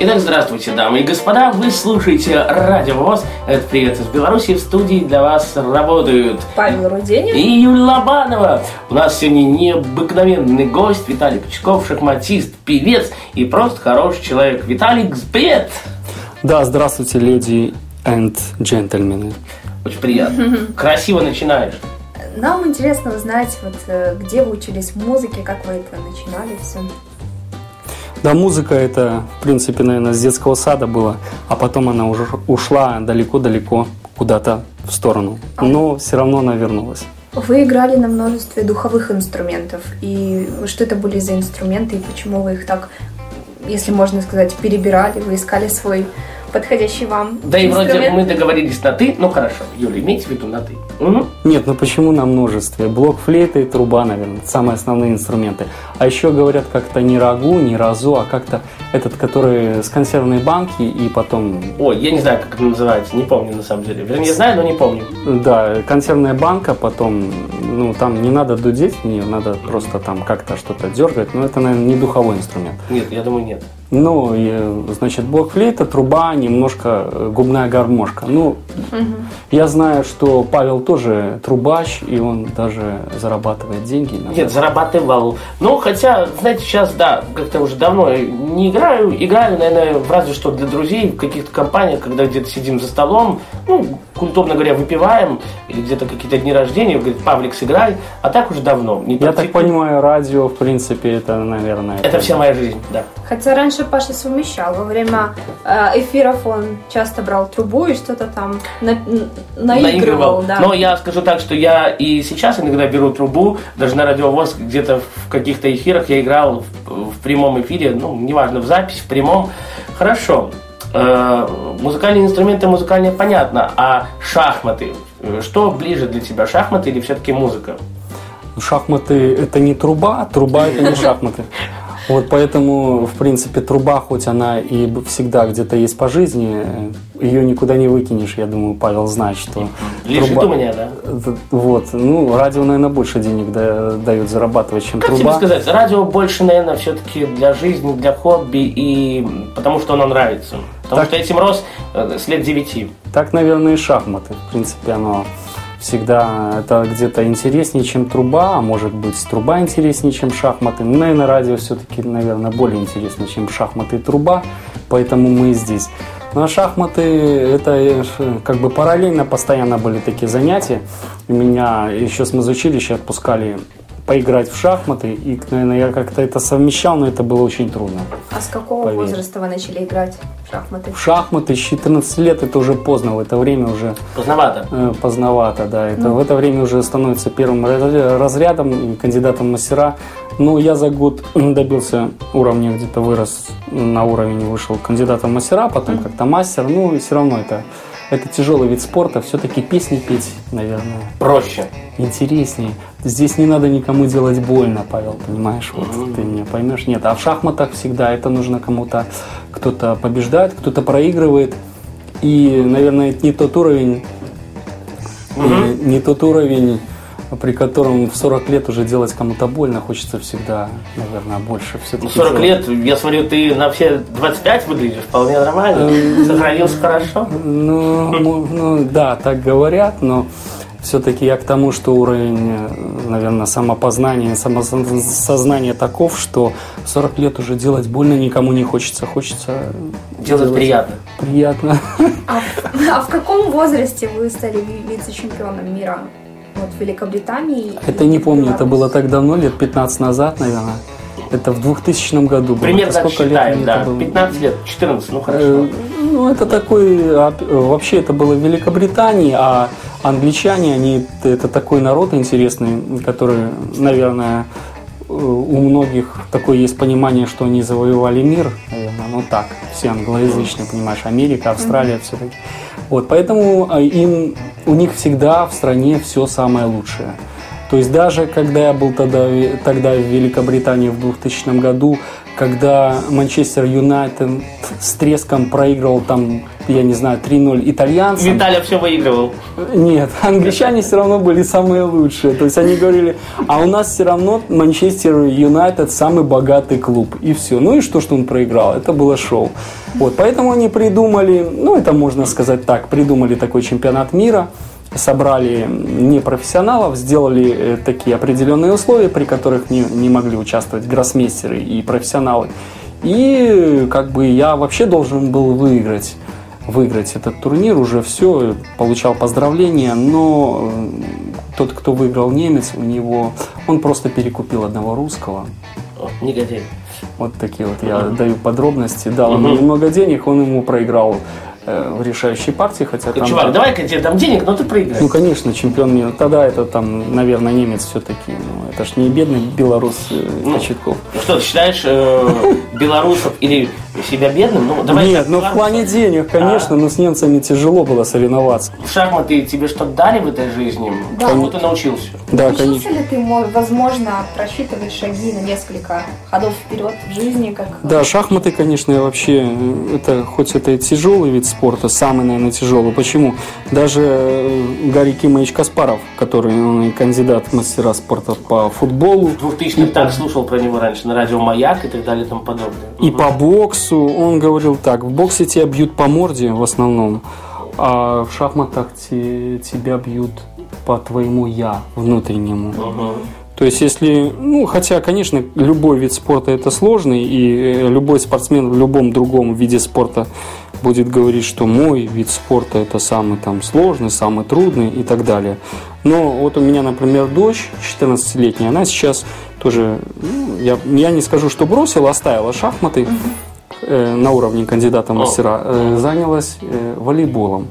Итак, здравствуйте, дамы и господа, вы слушаете Радио ВОЗ. Это «Привет из Беларуси». В студии для вас работают Павел Руденин. и Юлия Лобанова. У нас сегодня необыкновенный гость Виталий Пучков, шахматист, певец и просто хороший человек. Виталик, привет! Да, здравствуйте, леди and джентльмены. Очень приятно. Красиво начинаешь. Нам интересно узнать, вот э, где вы учились музыке, как вы это начинали все. Да, музыка это, в принципе, наверное, с детского сада было, а потом она уже ушла далеко-далеко куда-то в сторону. Но все равно она вернулась. Вы играли на множестве духовых инструментов. И что это были за инструменты, и почему вы их так, если можно сказать, перебирали, вы искали свой подходящий вам Да и вроде мы договорились на «ты». Ну хорошо, Юля, имейте в виду на «ты». Мгм. Нет, ну почему на множестве? Блок флейта и труба, наверное, самые основные инструменты. А еще говорят как-то не рагу, не разу, а как-то этот, который с консервной банки и потом... Ой, я не знаю, как это называется, не помню на самом деле. Вернее, знаю, но не помню. Да, консервная банка, потом, ну, там не надо дудеть в нее, надо просто там как-то что-то дергать, но это, наверное, не духовой инструмент. Нет, я думаю, нет. Ну, и, значит, блокфлейта, труба, немножко э, губная гармошка. Ну, я знаю, что Павел тоже трубач, и он даже зарабатывает деньги. на Нет, зарабатывал. Ну, хотя, знаете, сейчас, да, как-то уже давно не играю. Играю, наверное, разве что для друзей в каких-то компаниях, когда где-то сидим за столом, ну, культурно говоря, выпиваем, или где-то какие-то дни рождения, говорит, Павлик, сыграй. А так уже давно. Не Я так понимаю, радио, в принципе, это, наверное... Это вся моя жизнь, да. Хотя раньше Паша совмещал. Во время э, эфиров он часто брал трубу и что-то там на- н- наигрывал. да. Но я скажу так, что я и сейчас иногда беру трубу, даже на радиовоз где-то в каких-то эфирах я играл в, в прямом эфире, ну, неважно, в запись, в прямом. Хорошо. Э, музыкальные инструменты, музыкальные понятно, а шахматы? Что ближе для тебя, шахматы или все-таки музыка? Шахматы это не труба, труба это не шахматы. Вот поэтому, в принципе, труба, хоть она и всегда где-то есть по жизни, ее никуда не выкинешь. Я думаю, Павел знает, что Лишь труба- думания, да? Д- Вот, ну, радио, наверное, больше денег да- дает зарабатывать, чем Как тебе труба. сказать, радио больше, наверное, все-таки для жизни, для хобби и потому что оно нравится. Потому Так. что этим рос э, с лет девяти. Так, наверное, и шахматы. В принципе, оно всегда это где-то интереснее, чем труба, а может быть, труба интереснее, чем шахматы. Ну, наверное, радио все-таки, наверное, более интересно, чем шахматы и труба, поэтому мы и здесь. Ну, а шахматы, это э, как бы параллельно постоянно были такие занятия. И Меня еще с музучилища отпускали поиграть в шахматы, и, наверное, я как-то это совмещал, но это было очень трудно. А с какого Поверь. возраста вы начали играть в шахматы? В шахматы с 14 лет это уже поздно, в это время уже Поздновато. Э, Поздновато, да. Это в это время уже становится первым раз- разрядом и кандидатом в мастера. Но я за год добился уровня, где-то вырос на уровень, вышел кандидатом в мастера, потом как-то мастер. Ну, и все равно это, это тяжелый вид спорта. Все-таки песни петь, наверное, Проще. интереснее. Здесь не надо никому делать больно, Павел, понимаешь? Вот ты меня поймешь. Нет, а в шахматах всегда это нужно кому-то, кто-то побеждает, кто-то проигрывает. И, наверное, это не тот уровень, э, не тот уровень, при котором в 40 лет уже делать кому-то больно, хочется всегда, наверное, больше все-таки. Ну, 40 лет, я смотрю, ты на все 25 выглядишь вполне нормально. Сохранился хорошо. Ну, ну, ну, да, так говорят, но все-таки я к тому, что уровень, наверное, самопознания, самосознания таков, что в 40 лет уже делать больно никому не хочется. Хочется Делать приятно. приятно. А, в- а в каком возрасте вы стали ви- вице-чемпионом мира? Вот в Великобритании. Это и не помню, это было так давно, лет 15 назад, наверное. Это в 2000 году было. Примерно Это сколько лет считаем, мне да. это было? 15 лет, 14, ну хорошо. Э, Ну, это такой, а, вообще это было в Великобритании, а англичане, они, это такой народ интересный, который, наверное, э, у многих такое есть понимание, что они завоевали мир, наверное, ну так, все англоязычные, понимаешь, Америка, Австралия, все-таки. Вот, поэтому а, им, у них всегда в стране все самое лучшее. То есть даже когда я был тогда, тогда в Великобритании в 2000 году, когда Манчестер Юнайтед с треском проигрывал там, я не знаю, 3-0 итальянцам. Виталя все выигрывал. Нет, англичане все равно были самые лучшие. То есть они говорили, а у нас все равно Манчестер Юнайтед самый богатый клуб. И все. Ну и что, что он проиграл? Это было шоу. Вот, поэтому они придумали, ну это можно сказать так, придумали такой чемпионат мира собрали непрофессионалов, сделали э, такие определенные условия, при которых не, не могли участвовать гроссмейстеры и профессионалы. И как бы я вообще должен был выиграть выиграть этот турнир, уже все, получал поздравления, но э, тот, кто выиграл немец, у него, он просто перекупил одного русского. О, негодяй. Вот такие вот я даю подробности. Дал ему немного денег, он ему проиграл э, в решающей партии, хотя там... Чувак, давай-ка я тебе дам денег, но ты проиграешь. Ну, конечно, чемпион мира. Тогда это там, наверное, немец все-таки. Ну, это ж не бедный белорус э, Кочетков. Ну что, ты считаешь э, белорусов или себя бедным? Ну, давай Нет, ну в плане денег, конечно, но с немцами тяжело было соревноваться. В шахматы тебе что-то дали в этой жизни? Да. Чему ты научился? Да, Учился конечно. ли ты, мо- возможно, просчитывать шаги на несколько ходов вперед в жизни, как Да, шахматы, конечно, я вообще, э, это хоть это и тяжелый вид спорта, самый, наверное, тяжелый. Почему? Даже э, Гарри Кимович Каспаров, который он и кандидат в мастера спорта по футболу, В 2000 так слушал про него раньше на радио «Маяк» и так далее и тому подобное. И по боксу он говорил так, в боксе тебя бьют по морде в основном, а в шахматах те- тебя бьют по твоему я внутреннему. То есть, если, ну, хотя, конечно, любой вид спорта это сложный, и э, любой спортсмен в любом другом виде спорта будет говорить, что мой вид спорта это самый там сложный, самый трудный и так далее. Но вот у меня, например, дочь 14-летняя, она сейчас тоже, ну, я, я не скажу, что бросила, оставила шахматы э, на уровне кандидата мастера, э, занялась э, волейболом.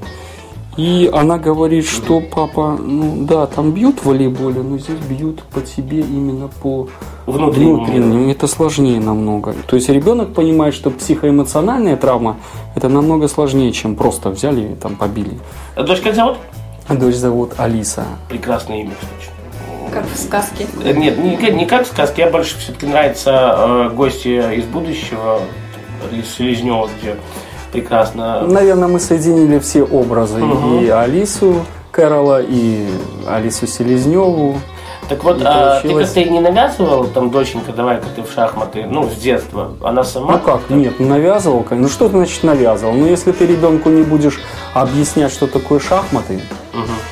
И она говорит, что папа, ну да, там бьют в волейболе, но здесь бьют по тебе именно по Внутреннему. внутреннему. Это сложнее намного. То есть ребенок понимает, что психоэмоциональная травма это намного сложнее, чем просто взяли и там побили. А Дочь как зовут? А Дочь зовут Алиса. Прекрасное имя, кстати. как в сказке. Э, Нет, не, как- не как в сказке, я больше все-таки нравится э, гости из будущего, из Селезнева, где прекрасно. Наверное, мы соединили все образы. И Алису Кэрола, и Алису Селезневу. Так вот, а ты получилось. как-то и не навязывал, там, доченька, давай-ка ты в шахматы, ну, с детства, она сама? Ну как, нет, навязывал. Ну что значит навязывал? Ну если ты ребенку не будешь объяснять, что такое шахматы,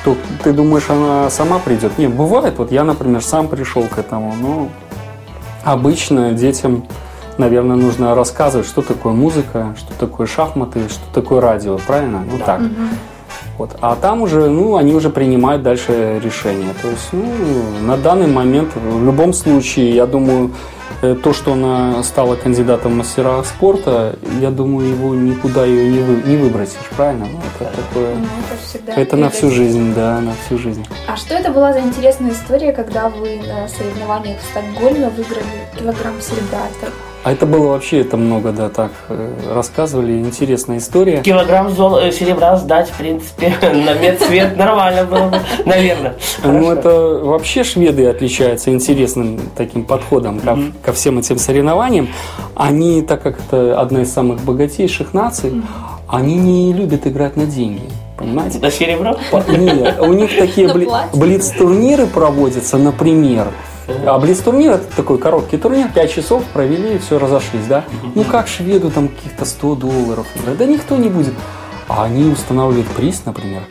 то ты думаешь, она сама придет? Нет, бывает, вот я, например, сам пришел к этому, но обычно детям, наверное, нужно рассказывать, что такое музыка, что такое шахматы, что такое радио, правильно? Ну так. Вот. А там уже, ну, они уже принимают дальше решение. То есть, ну, на данный момент, в любом случае, я думаю, э, то, что она стала кандидатом в мастера спорта, я думаю, его никуда ее не, вы- не выбросишь, правильно? Ну, это такое... Ну, это Это на всю жизнь, да, на всю жизнь. А что это была за интересная история, когда вы на соревнованиях в Стокгольме выиграли килограмм серебра? А это было вообще, это много, да, так э, рассказывали, интересная история. Килограмм зол- э, серебра сдать, в принципе, на медцвет нормально было бы, наверное. Ну, это вообще шведы отличаются интересным таким подходом ко, ко всем этим соревнованиям. Они, так как это одна из самых богатейших наций, они не любят играть на деньги. Понимаете? На серебро? По- Нет, у них такие бли- блиц-турниры проводятся, например. А блиц-турнир это такой короткий турнир, 5 часов провели и все, разошлись, да? Ну как шведу там каких-то 100 долларов? Да никто не будет. А они устанавливают приз, например,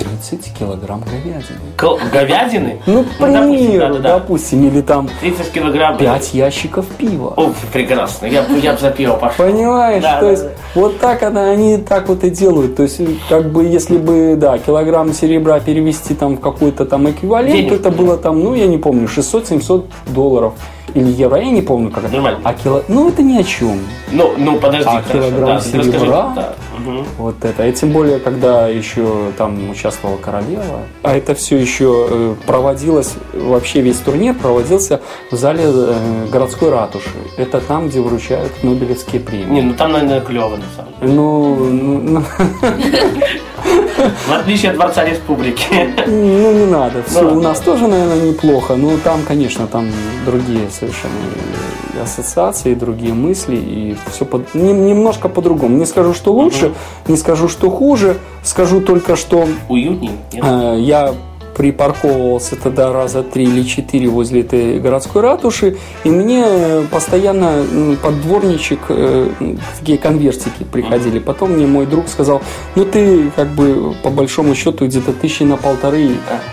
30 килограмм говядины. Кол- Говядины? Ну, к допустим, примеру, да-да-да. допустим, или там 30 килограмм. 5 ящиков пива. О, прекрасно. Я, я бы за пиво пошел. Понимаешь, Да, то да, есть да. вот так она, они так вот и делают. То есть, как бы, если бы, да, килограмм серебра перевести там в какой-то там эквивалент, Денег. то это было там, ну, я не помню, 600-700 долларов или евро, я не помню как это. Нормально. А кило... Ну, это ни о чем. Ну, ну подожди, А хорошо, килограмм да, расскажи. серебра? Да. Мгм. Вот это. И тем более, когда еще там участвовала королева. А это все еще э, проводилось, вообще весь турнир проводился в зале э, городской ратуши. Это там, где вручают Нобелевские премии. Не, ну там, наверное, клево, на самом деле. Ну, ну, ну, В отличие от Дворца Республики. ну, не надо. Все, ладно. у нас тоже, наверное, неплохо. Но там, конечно, там другие совершенно ассоциации, другие мысли, и все под, немножко по-другому. Не скажу, что лучше, не скажу, что хуже, скажу только, что Уютней? Нет? Э, Я припарковывался тогда раза три или четыре возле этой городской ратуши, и мне постоянно м, под дворничек э, такие конвертики приходили. Потом мне мой друг сказал, ну ты как бы по большому счету где-то тысячи на полторы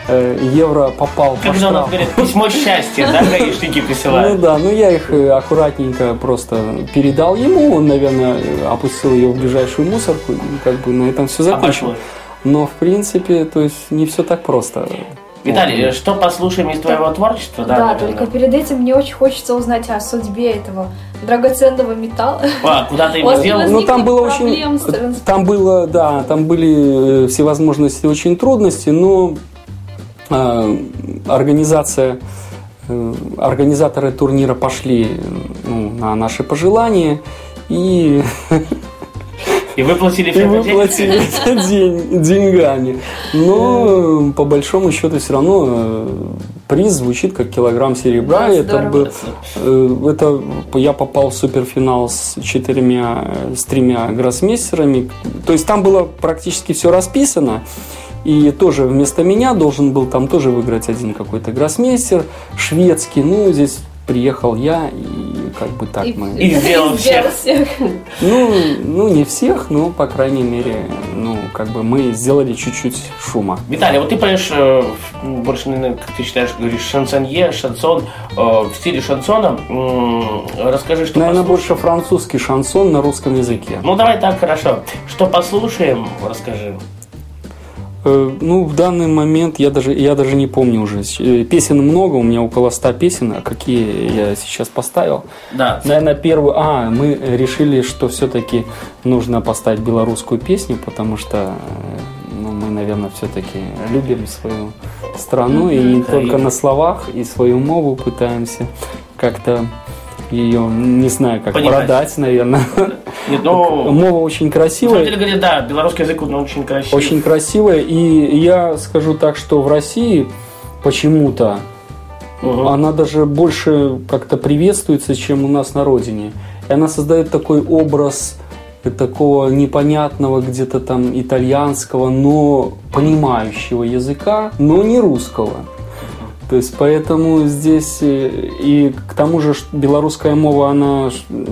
э, евро попал Как по же говорят, письмо счастья, да, гаишники Ну присылают? да, ну я их э, аккуратненько просто передал ему, он, наверное, опустил ее в ближайшую мусорку, как бы на этом все закончилось. Но в принципе, то есть не все так просто. Виталий, Вот. что послушаем из твоего творчества? Да, наверное? только перед этим мне очень хочется узнать о судьбе этого драгоценного металла. А, куда ты его сделал? Ну там было очень, там было, да, там были э, всевозможности, очень трудности, но э, организация, э, организаторы турнира пошли ну, на наши пожелания и, И выплатили и все деньги? выплатили это день- деньгами. Но по большому счету все равно э, приз звучит как килограмм серебра. Да, это был Э, Это я попал в суперфинал с четырьмя, с тремя гроссмейстерами. То есть там было практически все расписано. И тоже вместо меня должен был там тоже выиграть один какой-то гроссмейстер шведский. Ну, здесь приехал я, и как бы так И- мы... И сделал всех. всех. Ну, ну, не всех, но, по крайней мере, ну, как бы мы сделали чуть-чуть шума. Виталий, вот ты поешь э, больше, наверное, как ты считаешь, говоришь, шансонье, шансон, э, в стиле шансона. Расскажи, что Наверное, послушаем. больше французский шансон на русском языке. Ну, давай так, хорошо. Что послушаем, расскажи. Э, Ну, в данный момент я даже, я даже не помню уже. Э, Песен много, у меня около 100 песен, а какие я сейчас поставил. Да. Наверное, первую... А, мы решили, что все-таки нужно поставить белорусскую песню, потому что э, ну, мы, наверное, все-таки любим свою страну, и не Да, только и- на словах, и свою мову пытаемся как-то ее, не знаю, как Понимать. продать, наверное. Нет, ну, Мова очень на самом красивая. деле, да, белорусский язык, он очень красивый. Очень красивая. И я скажу так, что в России почему-то Мгм. она даже больше как-то приветствуется, чем у нас на родине. И она создает такой образ такого непонятного где-то там итальянского, но понимающего языка, но не русского. То есть поэтому здесь э, и к тому же белорусская мова, она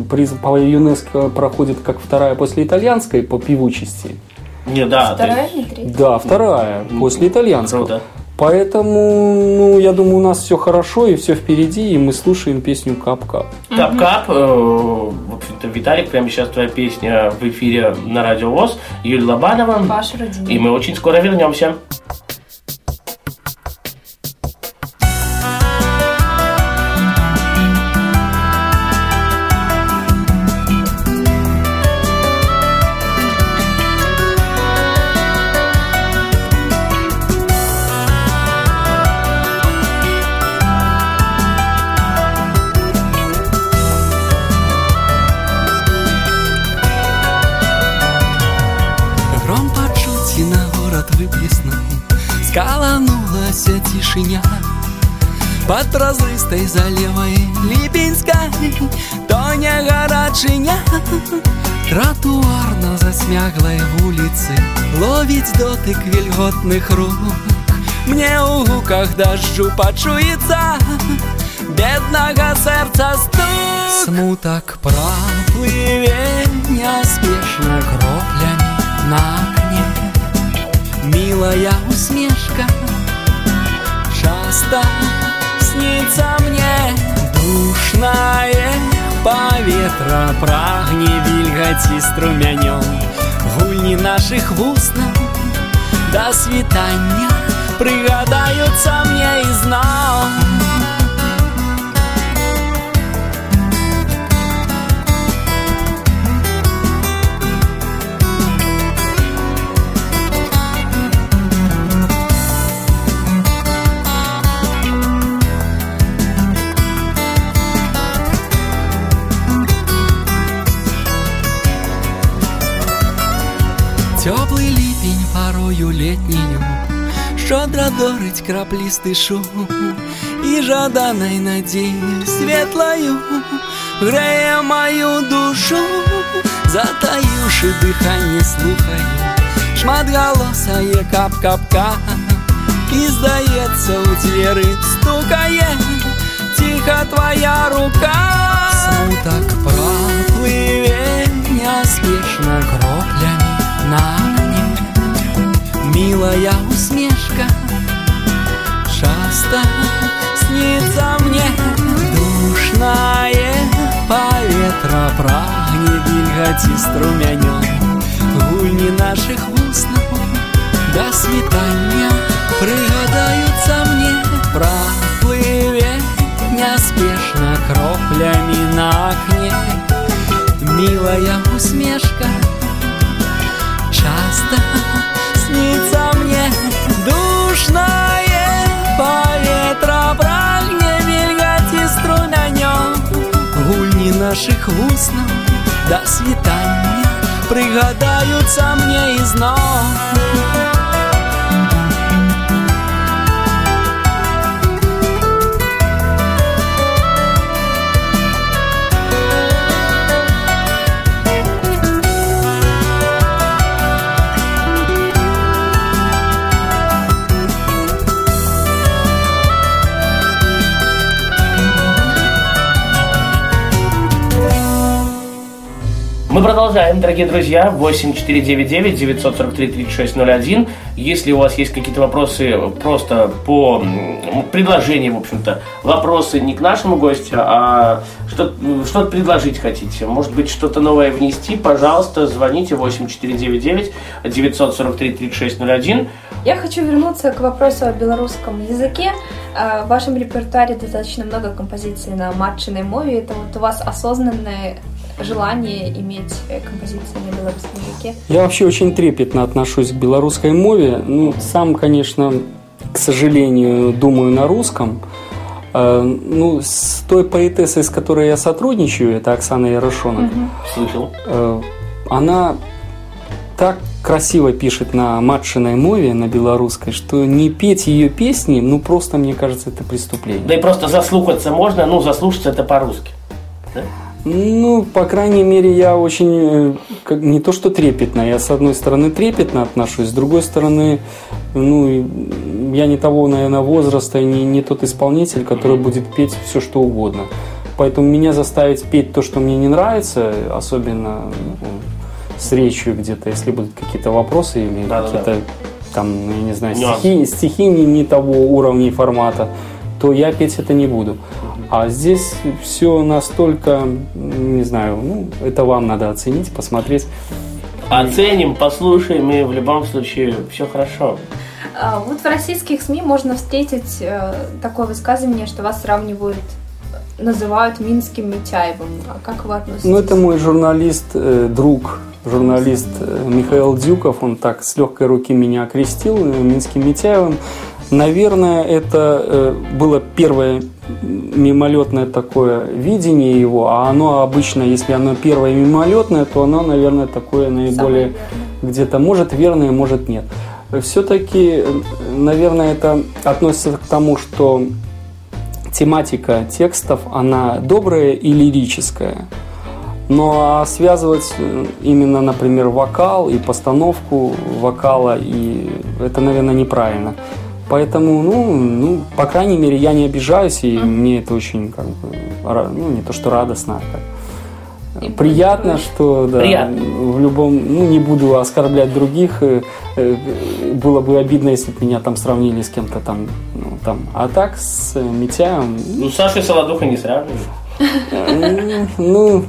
приз- по ЮНЕСКО проходит как вторая после итальянской по певучести. Не, да, то Вторая, есть, не третья. Да, вторая, после итальянского. круто. Поэтому, ну, я думаю, у нас все хорошо и все впереди, и мы слушаем песню Кап-Кап. Кап-кап, э, в общем-то, Виталик, прямо сейчас твоя песня в эфире на Радио ВОЗ, Юлия Лобанова. Ваша родина. И мы очень скоро вернемся. празрыстай залевай ліпеньскай то не гарачыня тротуар на засмяглай вуліцы ловіць дотык вільготных рук мне ў гуках дажджу пачуецца беднага сэрца стук смутак праплыве няспешна кроплями на окне Милая усмешка Часто снится мне Душное паветра Прагне вільгаці струмянём Гульні наших вуснаў До світання Прыгадаюцца мне ізноў Теплий ліпень парою летнію, щодро дорить краплістий шум, і жаданай надією світлою греє мою душу, затаивши дыхание слухаю, шмат голосає кап-капка, і здається, у двери стукає, тихо твоя рука, смуток пропливе неспешно кроплями на окне, милая усмешка, часто снится мне душное поветра прагне вільгаці струмянём гульні наших вуснаў до світання прыгадаюцца мне наших вуснаў до світання прыгадаюцца мне ізноў Мы продолжаем, дорогие друзья. 8499-943-3601. Если у вас есть какие-то вопросы просто по м, предложениям, в общем-то, вопросы не к нашему гостю, а что- что-то предложить хотите, может быть, что-то новое внести, пожалуйста, звоните 8499-943-3601. Я хочу вернуться к вопросу о белорусском языке. А, В вашем репертуаре достаточно много композиций на матчиной мове. Это вот у вас осознанное желание иметь э, композиции на белорусском языке? Я вообще очень трепетно отношусь к белорусской мове. Ну, сам, конечно, к сожалению, думаю на русском. Э, Ну, с той поэтессой, с которой я сотрудничаю, это Оксана Ярошонок, Слышал. э, она так красиво пишет на матшиной мове, на белорусской, что не петь ее песни, ну, просто, мне кажется, это преступление. Да и просто заслухаться можно, ну, заслушаться это по-русски. Ну, по крайней мере, я очень, э, как, не то что трепетно, я с одной стороны трепетно отношусь, с другой стороны, ну, я не того, наверное, возраста, не, не тот исполнитель, который будет петь все, что угодно. Поэтому меня заставить петь то, что мне не нравится, особенно ну, с речью где-то, если будут какие-то вопросы или Да-да-да. какие-то там, я не знаю, стихи, стихи не, не того уровня и формата, то я петь это не буду. А здесь все настолько, не знаю, ну, это вам надо оценить, посмотреть. Оценим, послушаем, и в любом случае все хорошо. А, Вот в российских СМИ можно встретить э, такое высказывание, что вас сравнивают, называют Минским Митяевым. А как вы относитесь? Ну, это мой журналист, э, друг, журналист э, Михаил Дюков, он так с легкой руки меня окрестил Минским Митяевым. Наверное, это э, было первое мимолетное такое видение его, а оно обычно, если оно первое мимолетное, то оно, наверное, такое наиболее где-то может верное, может нет. Все-таки, наверное, это относится к тому, что тематика текстов, она добрая и лирическая. Но связывать э, именно, например, вокал и постановку вокала, и это, наверное, неправильно. Поэтому, ну, ну, по крайней мере, я не обижаюсь, и мне это очень, как бы, ну, не то что радостно, а И приятно, будет что да, Приятно. в любом, ну, не буду оскорблять других, э, э, было бы обидно, если бы меня там сравнили с кем-то там, ну, там, а так с Митяем, Ну, Саша Солодуха не сравнивают. э, ну,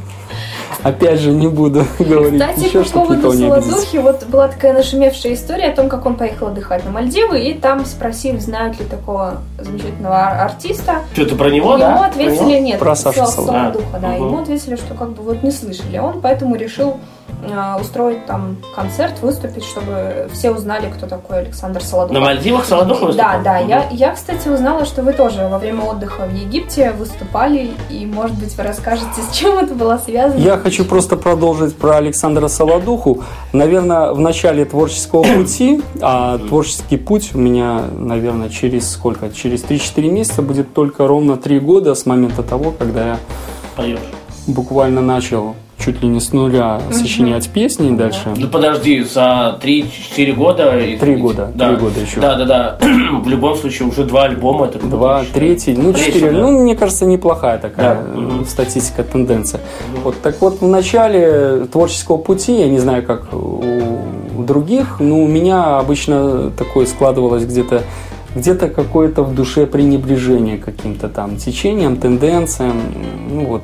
опять же, не буду говорить Кстати, еще, по поводу. Солодухи, вот была такая нашумевшая история о том, как он поехал отдыхать на Мальдивы, и там спросили, знают ли такого замечательного ар- артиста. Что-то про него, Ему да? Про ответили него? нет. Про Сашу. Солодуха, да. Мгм. Ему ответили, что как бы вот не слышали. Он поэтому решил устроить там концерт, выступить, чтобы все узнали, кто такой Александр Солодуха. На Мальдивах Солодуха Да, выступал? да. Мгм. Я, я, кстати, узнала, что вы тоже во время отдыха в Египте выступали, и, может быть, вы расскажете, с чем это было связано. Я хочу просто продолжить про Александра Солодуху. Наверное, в начале творческого пути, а творческий путь у меня, наверное, через сколько? Через 3-4 месяца будет только ровно 3 года с момента того, когда я Поешь. буквально начал чуть ли не с нуля сочинять песни дальше. Ну подожди, за 3-4 года... и- Три года, да. три года еще. Да, да, да. В любом случае уже два альбома. Это Два, третий, ну Третий, четыре. да. Ну, мне кажется, неплохая такая Да. э, статистика, тенденция. Вот так вот в начале творческого пути, я не знаю, как у других, но у меня обычно такое складывалось где-то где-то какое-то в душе пренебрежение к каким-то там течениям, тенденциям, ну вот,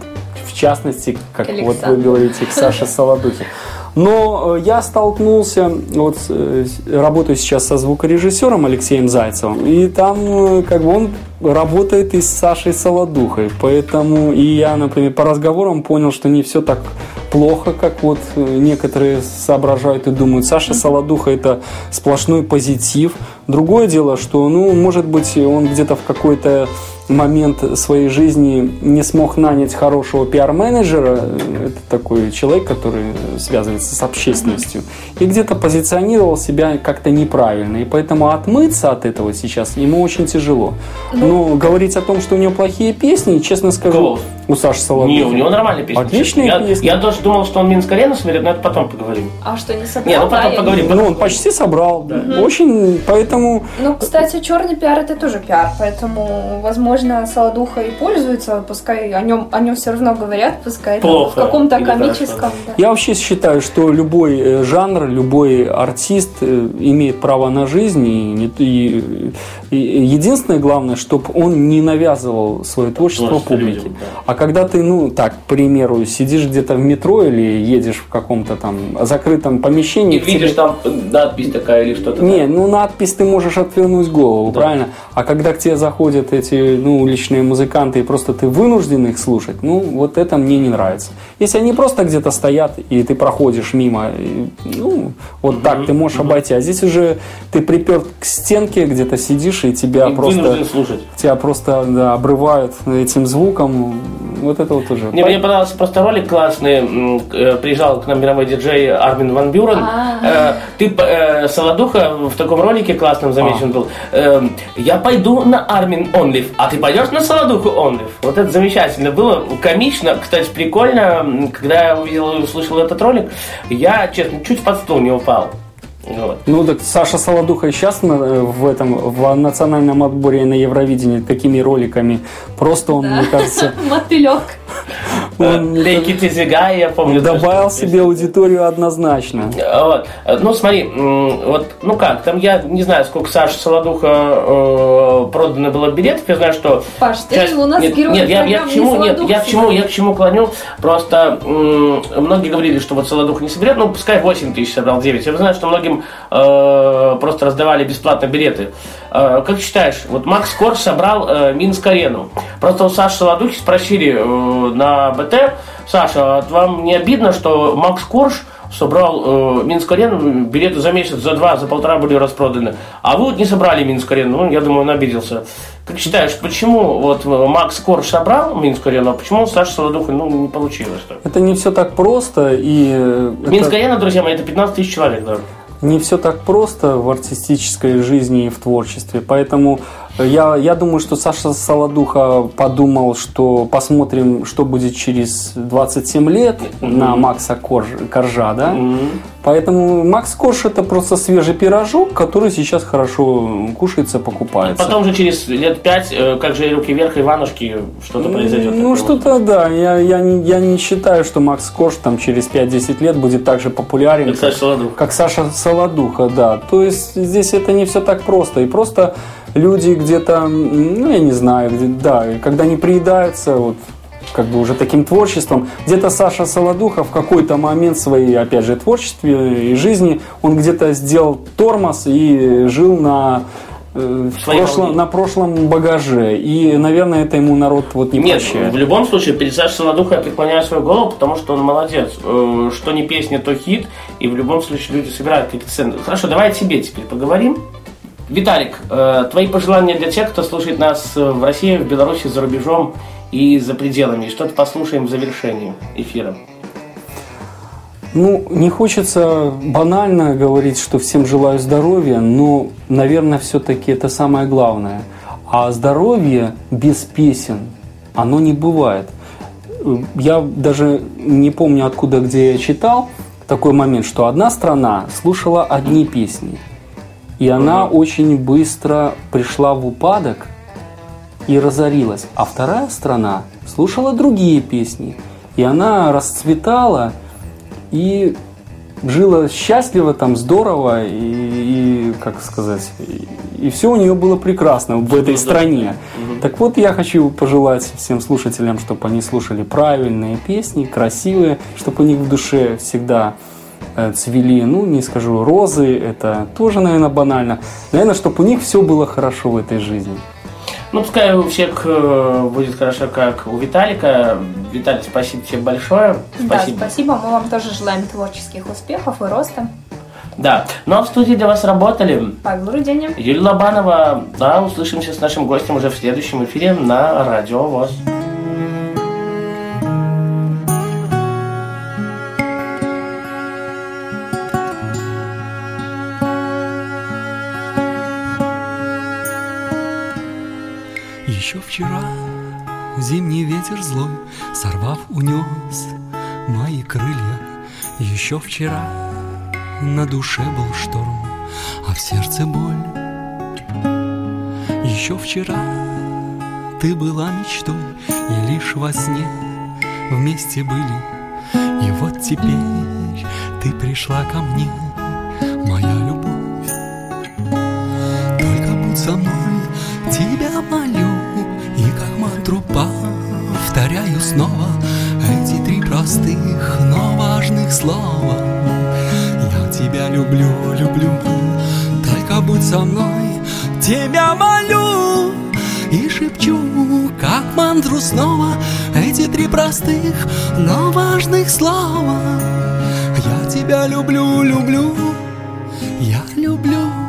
в частности, как К вот вы говорите, к Саше Солодухе. Но э, я столкнулся, вот э, работаю сейчас со звукорежиссером Алексеем Зайцевым, и там э, как бы он работает и с Сашей Солодухой, поэтому и я, например, по разговорам понял, что не все так плохо, как вот некоторые соображают и думают. Саша Солодуха это сплошной позитив. Другое дело, что, ну, может быть, он где-то в какой-то момент своей жизни не смог нанять хорошего пиар-менеджера. Это такой человек, который связывается с общественностью. И где-то позиционировал себя как-то неправильно. И поэтому отмыться от этого сейчас ему очень тяжело. Но говорить о том, что у него плохие песни, честно скажу, у Саши Солодухи. Не, у него нормальные песни. Отличные я, песни. Я тоже думал, что он Минск-арену соберет, но это потом поговорим. А что, не собрал? Не, ну потом да, поговорим. Ну, он почти собрал. Очень, поэтому Ну, кстати, черный пиар это тоже пиар, поэтому, возможно, Солодуха и пользуется, пускай о нем, о нем все равно говорят, пускай там Плохо в каком-то комическом. да. Я вообще считаю, что любой э, жанр, любой артист э, имеет право на жизнь. И, и- и единственное главное, чтобы он не навязывал свое творчество Творчество публике. людям, да. А когда ты, ну, так, к примеру, сидишь где-то в метро или едешь в каком-то там закрытом помещении, И к тебе- видишь там надпись такая или что-то. не, ну надпись ты можешь отвернуть голову, правильно? А когда к тебе заходят эти ну, уличные музыканты, и просто ты вынужден их слушать, ну вот это мне не нравится. Если они просто где-то стоят, и ты проходишь мимо, и, ну вот так ты можешь обойти. А здесь уже ты приперт к стенке, где-то сидишь, и тебя И просто слушать. тебя просто да, обрывают этим звуком. Вот это вот уже. Мне, мне понравился просто ролик классный. Э, Приезжал к нам мировой диджей Армин Ван Бюрен. Э, Ты, э, Солодуха, в таком ролике классном замечен был. Э, Я пойду на Армин Онлив, а ты пойдешь на Солодуху Онлив. Вот это замечательно было. Комично, кстати, прикольно. Когда я увидел и услышал этот ролик, я, честно, чуть под стул не упал. Вот. Ну так Саша Солодуха и сейчас на- в этом в национальном отборе на Евровидении такими роликами просто он, мне кажется, Мотылек. Он Лейки Тизигай, я помню. добавил себе аудиторию однозначно. Вот. Ну, смотри, вот, ну как, там я не знаю, сколько Саша Солодуха э, продано было билетов, я знаю, что... Паш, ты у нас нет, герой нет, я, я к чему, «Не нет, я к Солодух» чему, я к чему клоню, просто многие говорили, что вот Солодуха не соберет, ну, пускай 8 тысяч собрал, 9. Я знаю, что многим э, просто раздавали бесплатно билеты. Э, как считаешь, вот Макс Корж собрал э, Минск-арену. Просто у Саши Солодухи спросили э, на БТ, Саша, а вам не обидно, что Макс Корж собрал э, Минск арену, билеты за месяц, за два, за полтора были распроданы. А вы вот не собрали Минск арену, ну, я думаю, он обиделся. Как считаешь, почему вот Макс Корж собрал Минск арену, а почему у Саши Солодуха ну, не получилось так? Это не все так просто и Минск арена, друзья мои, это 15 тысяч человек, да. Не все так просто в артистической жизни и в творчестве. Поэтому я, я думаю, что Саша Солодуха подумал, что посмотрим, что будет через 27 лет на Макса Корж, Коржа, да? Поэтому Макс Корж это просто свежий пирожок, который сейчас хорошо кушается, покупается. Потом же через лет пять, э, как же руки вверх, Иванушки, что-то произойдет. Ну, что-то да. Я, я, не, я не считаю, что Макс Корж там через 5-10 лет будет так же популярен, Как Саша Солодуха. как Саша Солодуха, да. То есть здесь это не все так просто. И просто люди где-то, ну, я не знаю, где, да, когда не приедаются, вот, как бы уже таким творчеством. Где-то Саша Солодуха в какой-то момент своей, опять же, творчестве и жизни, он где-то сделал тормоз и жил на э, в прошлом, на прошлом багаже. И, наверное, это ему народ вот не Нет, прощает. в любом случае, перед Сашей Солодухой я преклоняю свою голову, потому что он молодец. Э, Что не песня, то хит, и в любом случае люди собирают какие-то цены. Хорошо, давай о тебе теперь поговорим. Виталик, э, твои пожелания для тех, кто слушает нас э, в России, в Беларуси, за рубежом и за пределами. Что-то послушаем в завершении эфира. Ну, не хочется банально говорить, что всем желаю здоровья, но, наверное, все-таки это самое главное. А здоровье без песен, оно не бывает. я даже не помню откуда, где я читал такой момент, что одна страна слушала одни песни, и она очень быстро пришла в упадок и разорилась, а вторая страна слушала другие песни, и она расцветала и жила счастливо, там здорово, и, и как сказать, и, и все у нее было прекрасно в этой стране. Так вот, я хочу пожелать всем слушателям, чтобы они слушали правильные песни, красивые, чтобы у них в душе всегда цвели, ну, не скажу розы, это тоже, наверное, банально. Наверное, чтобы у них все было хорошо в этой жизни. Ну, пускай у всех э, будет хорошо, как у Виталика. Виталий, спасибо тебе большое. Да, спасибо. Мы вам тоже желаем творческих успехов и роста. Да. Ну а в студии для вас работали Павел Руденя. Юлия Лобанова. Да, услышимся с нашим гостем уже в следующем эфире на Радио ВОЗ. Вчера зимний ветер злой, Сорвав, унес мои крылья. Еще вчера на душе был шторм, А в сердце боль. Еще вчера ты была мечтой, И лишь во сне вместе были. И вот теперь ты пришла ко мне, Моя любовь. Мантру повторяю снова Эти три простых, но важных слова. Я тебя люблю, люблю Только будь со мной, тебя молю И шепчу, как мантру снова Эти три простых, но важных слова. Я тебя люблю, люблю Я люблю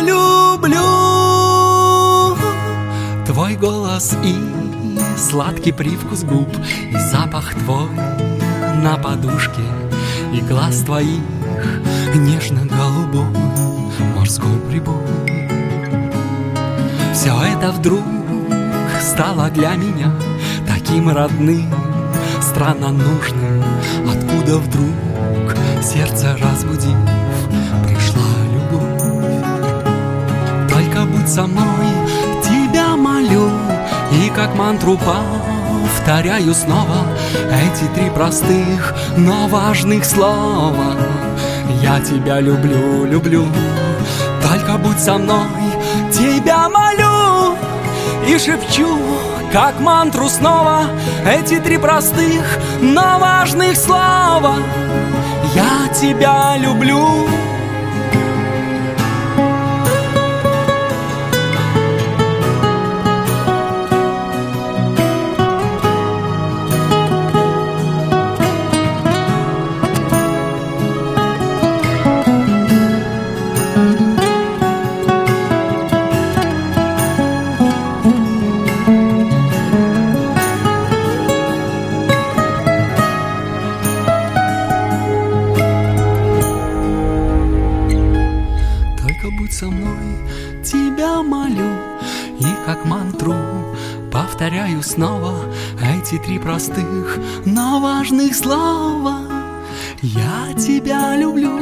люблю. Твой голос и сладкий привкус губ, и запах твой на подушке, и глаз твоих нежно-голубой морской прибой. Все это вдруг стало для меня таким родным, странно нужным, откуда вдруг сердце разбудив, Только будь со мной, тебя молю, и как мантру повторяю снова эти три простых, но важных слова. Я тебя люблю, люблю, только будь со мной, тебя молю и шепчу, как мантру снова Эти три простых, но важных слова. Я тебя люблю простых, но важных слова. Я тебя люблю,